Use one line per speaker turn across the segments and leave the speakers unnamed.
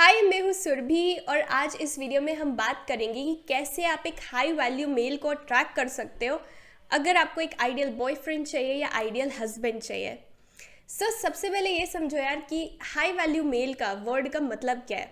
हाय मैं हूँ सुरभि और आज इस वीडियो में हम बात करेंगे कि कैसे आप एक हाई वैल्यू मेल को अट्रैक्ट कर सकते हो। अगर आपको एक आइडियल बॉयफ्रेंड चाहिए या आइडियल हस्बैंड चाहिए। सो so, सबसे पहले ये समझो यार कि हाई वैल्यू मेल का वर्ड का मतलब क्या है।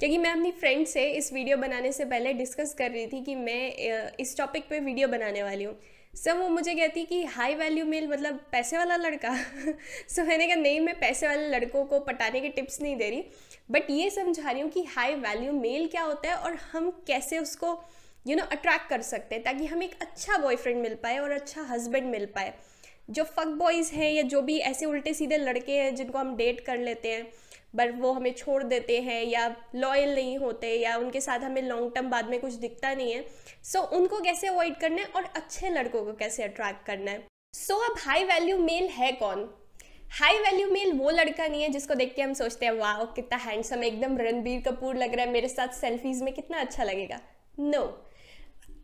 क्योंकि मैं अपनी फ्रेंड से इस वीडियो बनाने से पहले डिस्कस कर रही थी कि मैं इस टॉपिक पे वीडियो बनाने वाली हूँ। सर वो मुझे कहती कि हाई वैल्यू मेल मतलब पैसे वाला लड़का? सो मैंने कहा, नहीं, मैं पैसे वाले लड़कों को पटाने के टिप्स नहीं दे रही बट ये समझा रही हूँ कि हाई वैल्यू मेल क्या होता है और हम कैसे उसको यू नो अट्रैक्ट कर सकते हैं ताकि हमें एक अच्छा बॉयफ्रेंड मिल पाए और अच्छा हस्बैंड मिल पाए। जो फक बॉयज़ हैं या जो भी ऐसे उल्टे सीधे लड़के हैं जिनको हम डेट कर लेते हैं बट वो हमें छोड़ देते हैं या लॉयल नहीं होते या उनके साथ हमें लॉन्ग टर्म बाद में कुछ दिखता नहीं है। सो so, उनको कैसे अवॉइड करना है और अच्छे लड़कों को कैसे अट्रैक्ट करना है? सो so, अब हाई वैल्यू मेल है कौन? हाई वैल्यू मेल वो लड़का नहीं है जिसको देख के हम सोचते हैं वाह कितना हैंडसम एकदम रणबीर कपूर लग रहा है मेरे साथ सेल्फीज में कितना अच्छा लगेगा? नो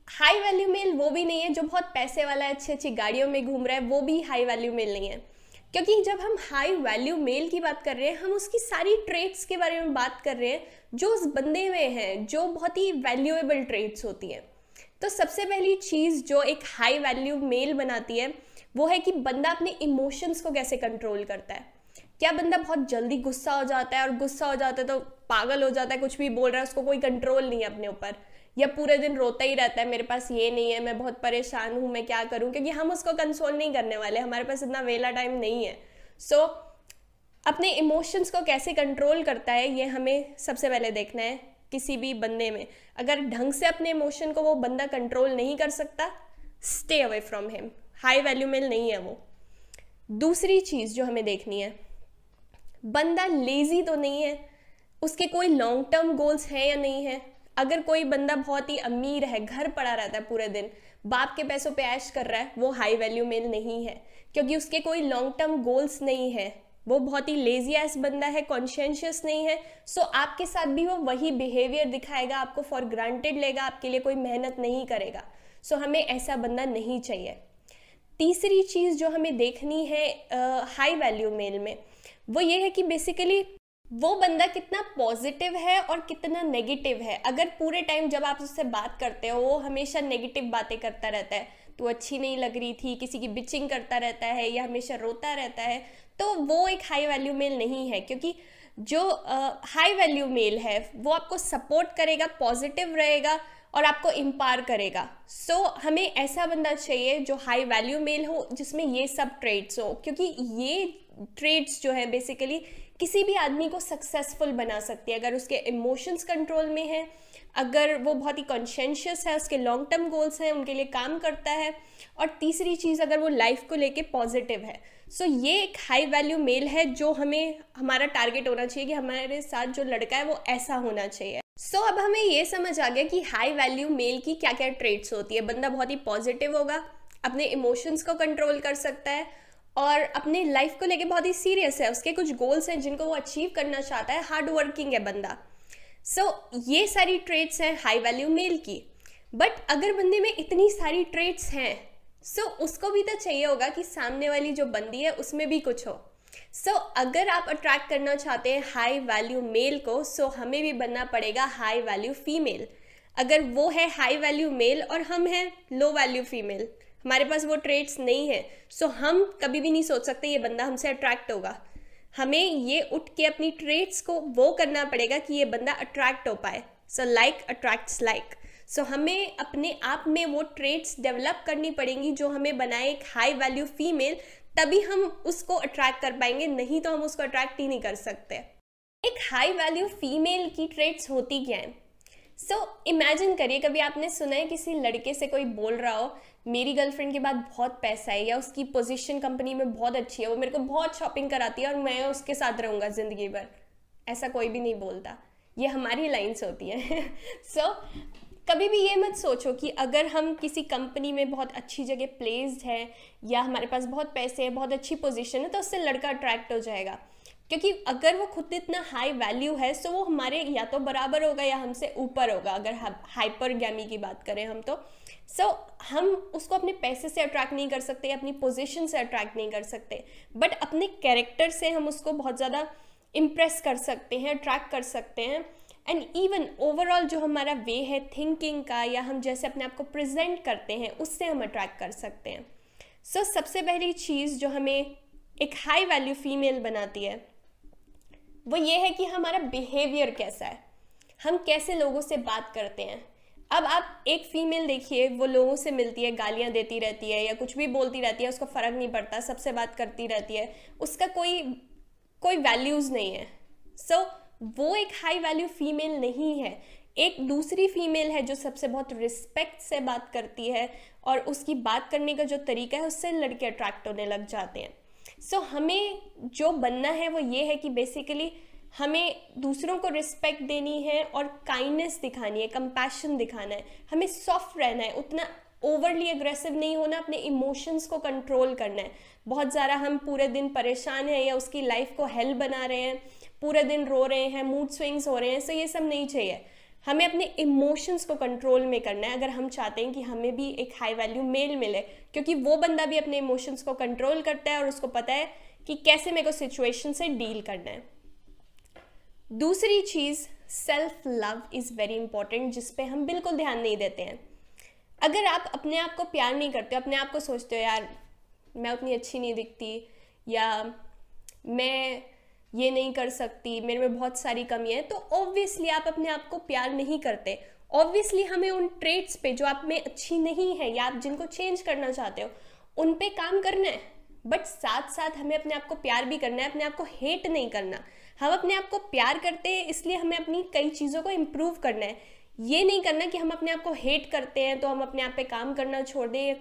हाई वैल्यू मेल वो भी नहीं है, जो बहुत पैसे वाला है अच्छी अच्छी गाड़ियों में घूम रहा है, वो भी हाई वैल्यू मेल नहीं है। क्योंकि जब हम हाई वैल्यू मेल की बात कर रहे हैं, हम उसकी सारी ट्रेड्स के बारे में बात कर रहे हैं, जो उस बंदे में हैं, जो बहुत ही वैल्यूएबल ट्रेड्स होती हैं। तो सबसे पहली चीज़ जो एक हाई वैल्यू मेल बनाती है, वो है कि बंदा अपने इमोशंस को कैसे कंट्रोल करता है। क्या बंदा बहुत जल्दी गुस्सा हो जाता है, और गुस्सा हो जाता है तो पागल हो जाता है, कुछ भी बोल रहा है, उसको कोई कंट्रोल नहीं है अपने ऊपर। या पूरे दिन रोता ही रहता है मेरे पास ये नहीं है मैं बहुत परेशान हूँ मैं क्या करूँ? क्योंकि हम उसको कंसोल नहीं करने वाले हमारे पास इतना वेला टाइम नहीं है। सो so, अपने इमोशंस को कैसे कंट्रोल करता है ये हमें सबसे पहले देखना है किसी भी बंदे में। अगर ढंग से अपने इमोशन को वो बंदा कंट्रोल नहीं कर सकता stay away from him high value male नहीं है वो। दूसरी चीज़ जो हमें देखनी है बंदा लेज़ी तो नहीं है उसके कोई लॉन्ग टर्म गोल्स हैं या नहीं है अगर कोई बंदा बहुत ही अमीर है घर पड़ा रहता है पूरे दिन बाप के पैसों पे ऐश कर रहा है वो हाई वैल्यू मेल नहीं है। क्योंकि उसके कोई लॉन्ग टर्म गोल्स नहीं है। वो बहुत ही लेजी एस बंदा है कॉन्शियस नहीं है। सो so, आपके साथ भी वो वही बिहेवियर दिखाएगा आपको फॉर ग्रांटेड लेगा आपके लिए कोई मेहनत नहीं करेगा। सो so, हमें ऐसा बंदा नहीं चाहिए। तीसरी चीज़ जो हमें देखनी है हाई वैल्यू मेल में वो ये है कि बेसिकली वो बंदा कितना पॉजिटिव है और कितना नेगेटिव है। अगर पूरे टाइम जब आप उससे बात करते हो वो हमेशा नेगेटिव बातें करता रहता है। तो अच्छी नहीं लग रही थी किसी की बिचिंग करता रहता है या हमेशा रोता रहता है तो वो एक हाई वैल्यू मेल नहीं है। क्योंकि जो हाई वैल्यू मेल है वो आपको सपोर्ट करेगा पॉजिटिव रहेगा और आपको इम्पार करेगा। सो so, हमें ऐसा बंदा चाहिए जो हाई वैल्यू मेल हो जिसमें ये सब ट्रेड्स हो। क्योंकि ये ट्रेड्स जो है बेसिकली किसी भी आदमी को सक्सेसफुल बना सकती है। अगर उसके इमोशंस कंट्रोल में है अगर वो बहुत ही कॉन्शियस है उसके लॉन्ग टर्म गोल्स हैं उनके लिए काम करता है और तीसरी चीज़ अगर वो लाइफ को लेके पॉजिटिव है। सो so, ये एक हाई वैल्यू मेल है जो हमें हमारा टारगेट होना चाहिए कि हमारे साथ जो लड़का है वो ऐसा होना चाहिए। सो so, अब हमें ये समझ आ गया कि हाई वैल्यू मेल की क्या क्या ट्रेड्स होती है। बंदा बहुत ही पॉजिटिव होगा अपने इमोशंस को कंट्रोल कर सकता है और अपनी लाइफ को लेके बहुत ही सीरियस है। उसके कुछ गोल्स हैं जिनको वो अचीव करना चाहता है। हार्ड वर्किंग है बंदा। सो so, ये सारी ट्रेड्स हैं हाई वैल्यू मेल की। बट अगर बंदे में इतनी सारी ट्रेड्स हैं सो so, उसको भी तो चाहिए होगा कि सामने वाली जो बंदी है उसमें भी कुछ हो। सो so, अगर आप अट्रैक्ट करना चाहते हैं हाई वैल्यू मेल को सो so हमें भी बनना पड़ेगा हाई वैल्यू फीमेल अगर वो है हाई वैल्यू मेल और हम हैं लो वैल्यू फीमेल हमारे पास वो ट्रेड्स नहीं है। सो so, हम कभी भी नहीं सोच सकते ये बंदा हमसे अट्रैक्ट होगा। हमें ये उठ के अपनी ट्रेड्स को वो करना पड़ेगा कि ये बंदा अट्रैक्ट हो पाए। So like attracts like so हमें अपने आप में वो ट्रेड्स डेवलप करनी पड़ेंगी जो हमें बनाए एक हाई वैल्यू फीमेल तभी हम उसको अट्रैक्ट कर पाएँगे नहीं तो हम उसको अट्रैक्ट ही नहीं कर सकते। एक हाई वैल्यू फीमेल की ट्रेड्स होती क्या है? सो इमेजिन करिए कभी आपने सुना है किसी लड़के से कोई बोल रहा हो मेरी गर्लफ्रेंड के बाद बहुत पैसा है या उसकी पोजीशन कंपनी में बहुत अच्छी है वो मेरे को बहुत शॉपिंग कराती है और मैं उसके साथ रहूँगा ज़िंदगी भर। ऐसा कोई भी नहीं बोलता। ये हमारी लाइन्स होती हैं। सो so, कभी भी ये मत सोचो कि अगर हम किसी कंपनी में बहुत अच्छी जगह प्लेस्ड है या हमारे पास बहुत पैसे हैं बहुत अच्छी पोजीशन है तो उससे लड़का अट्रैक्ट हो जाएगा। क्योंकि अगर वो खुद इतना हाई वैल्यू है सो वो हमारे या तो बराबर होगा या हमसे ऊपर होगा अगर हाइपर गैमी की बात करें हम तो। सो so, हम उसको अपने पैसे से अट्रैक्ट नहीं कर सकते अपनी पोजीशन से अट्रैक्ट नहीं कर सकते बट अपने कैरेक्टर से हम उसको बहुत ज़्यादा इम्प्रेस कर सकते हैं अट्रैक्ट कर सकते हैं। एंड इवन ओवरऑल जो हमारा वे है थिंकिंग का या हम जैसे अपने आप को प्रेजेंट करते हैं उससे हम अट्रैक्ट कर सकते हैं। सो so, सबसे पहली चीज़ जो हमें एक हाई वैल्यू फीमेल बनाती है वो ये है कि हमारा बिहेवियर कैसा है? हम कैसे लोगों से बात करते हैं? अब आप एक फीमेल देखिए वो लोगों से मिलती है गालियाँ देती रहती है या कुछ भी बोलती रहती है उसको फ़र्क नहीं पड़ता सबसे बात करती रहती है उसका कोई कोई वैल्यूज़ नहीं है। सो so, वो एक हाई वैल्यू फीमेल नहीं है। एक दूसरी फीमेल है जो सबसे बहुत रिस्पेक्ट से बात करती है और उसकी बात करने का जो तरीका है उससे लड़के अट्रैक्ट होने लग जाते हैं। सो so, हमें जो बनना है वो ये है कि बेसिकली हमें दूसरों को रिस्पेक्ट देनी है और काइंडनेस दिखानी है कंपैशन दिखाना है। हमें सॉफ्ट रहना है उतना ओवरली अग्रेसिव नहीं होना अपने इमोशंस को कंट्रोल करना है। बहुत ज़्यादा हम पूरे दिन परेशान हैं या उसकी लाइफ को हेल बना रहे हैं पूरे दिन रो रहे हैं मूड स्विंग्स हो रहे हैं सो ये सब नहीं चाहिए। हमें अपने इमोशंस को कंट्रोल में करना है। अगर हम चाहते हैं कि हमें भी एक हाई वैल्यू मेल मिले, क्योंकि वो बंदा भी अपने इमोशंस को कंट्रोल करता है और उसको पता है कि कैसे मेरे को सिचुएशन से डील करना है। दूसरी चीज़ self love is very important जिस पे हम बिल्कुल ध्यान नहीं देते हैं। अगर आप अपने आप को प्यार नहीं करते हो, अपने आप को सोचते हो, यार, मैं उतनी अच्छी नहीं दिखती, या, मैं ये नहीं कर सकती, मेरे में बहुत सारी कमियाँ हैं। तो ऑब्वियसली आप अपने आप को प्यार नहीं करते। ऑब्वियसली हमें उन ट्रेड्स पे जो आप में अच्छी नहीं है या आप जिनको चेंज करना चाहते हो, उन पे काम करना है। बट साथ साथ हमें अपने आप को प्यार भी करना है, अपने आप को हेट नहीं करना। हम अपने आप को प्यार करते हैं, इसलिए हमें अपनी कई चीज़ों को इम्प्रूव करना है। ये नहीं करना कि हम अपने आप को हेट करते हैं तो हम अपने आप पे काम करना छोड़ दें।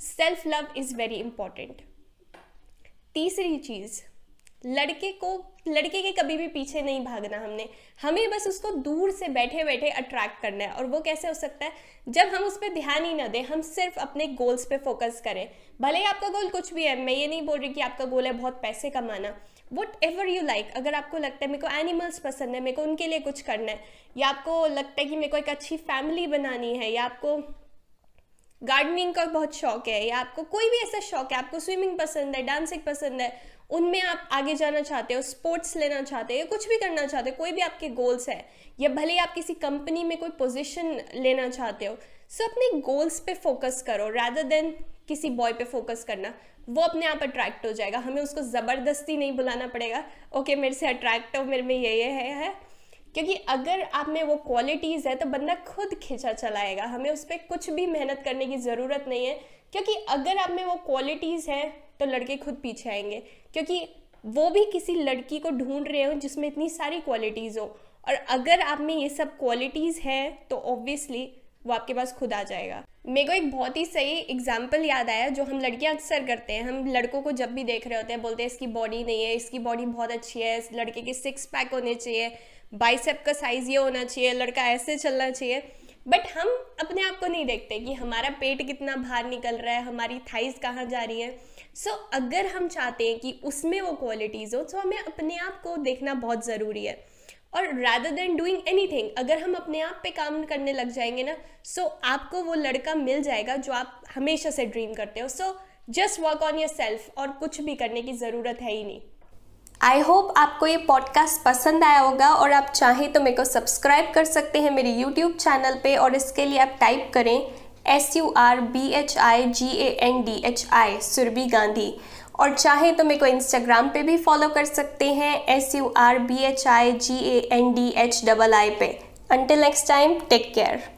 Self love is very important तीसरी चीज़ लड़के को, लड़के के कभी भी पीछे नहीं भागना हमने। हमें बस उसको दूर से बैठे बैठे अट्रैक्ट करना है और वो कैसे हो सकता है? जब हम उस पर ध्यान ही ना दें, हम सिर्फ़ अपने गोल्स पे फोकस करें। भले ही आपका गोल कुछ भी है, मैं ये नहीं बोल रही कि आपका गोल है बहुत पैसे कमाना। वट एवर यू लाइक अगर आपको लगता है मेरे को एनिमल्स पसंद है, मेरे को उनके लिए कुछ करना है, या आपको लगता है कि मेरे को एक अच्छी फैमिली बनानी है, या आपको गार्डनिंग का बहुत शौक है या आपको कोई भी ऐसा शौक है आपको स्विमिंग पसंद है डांसिंग पसंद है उनमें आप आगे जाना चाहते हो स्पोर्ट्स लेना चाहते हो कुछ भी करना चाहते हो कोई भी आपके गोल्स है या भले आप किसी कंपनी में कोई पोजीशन लेना चाहते हो सो अपने गोल्स पे फोकस करो रैदर देन किसी बॉय पे फोकस करना वो अपने आप अट्रैक्ट हो जाएगा हमें उसको ज़बरदस्ती नहीं बुलाना पड़ेगा ओके मेरे से अट्रैक्ट हो मेरे में ये ये है, है क्योंकि अगर आप में वो क्वालिटीज़ है तो बंदा खुद खिंचा चलाएगा। हमें उस पर कुछ भी मेहनत करने की ज़रूरत नहीं है। क्योंकि अगर आप में वो क्वालिटीज़ है तो लड़के खुद पीछे आएँगे। क्योंकि वो भी किसी लड़की को ढूंढ रहे हो, जिसमें इतनी सारी क्वालिटीज़ हो। और अगर आप में ये सब क्वालिटीज़ हैं तो ऑब्वियसली वो आपके पास खुद आ जाएगा। मेरे को एक बहुत ही सही एग्ज़ाम्पल याद आया जो हम लड़कियाँ अक्सर करते हैं। हम लड़कों को जब भी देख रहे होते हैं बोलते हैं इसकी बॉडी नहीं है इसकी बॉडी बहुत अच्छी है इस लड़के के सिक्स पैक होने चाहिए बाइसेप का साइज़ ये होना चाहिए लड़का ऐसे चलना चाहिए। बट हम अपने आप को नहीं देखते कि हमारा पेट कितना बाहर निकल रहा है हमारी थाइस कहाँ जा रही है। सो so, अगर हम चाहते हैं कि उसमें वो क्वालिटीज़ हो तो हमें अपने आप को देखना बहुत ज़रूरी है। और rather than doing anything अगर हम अपने आप पे काम करने लग जाएँगे ना सो so, आपको वो लड़का मिल जाएगा जो आप हमेशा से ड्रीम करते हो। So just work on yourself और कुछ भी करने की ज़रूरत है ही नहीं। आई होप आपको ये पॉडकास्ट पसंद आया होगा और आप चाहें तो मेरे को सब्सक्राइब कर सकते हैं मेरे यूट्यूब चैनल पे और इसके लिए आप टाइप करें S U R B H I G A N D H I Surbhi Gandhi. और चाहे तो मेरे को इंस्टाग्राम पे भी फॉलो कर सकते हैं S U R B H I G A N D H double I पे। Until next time take care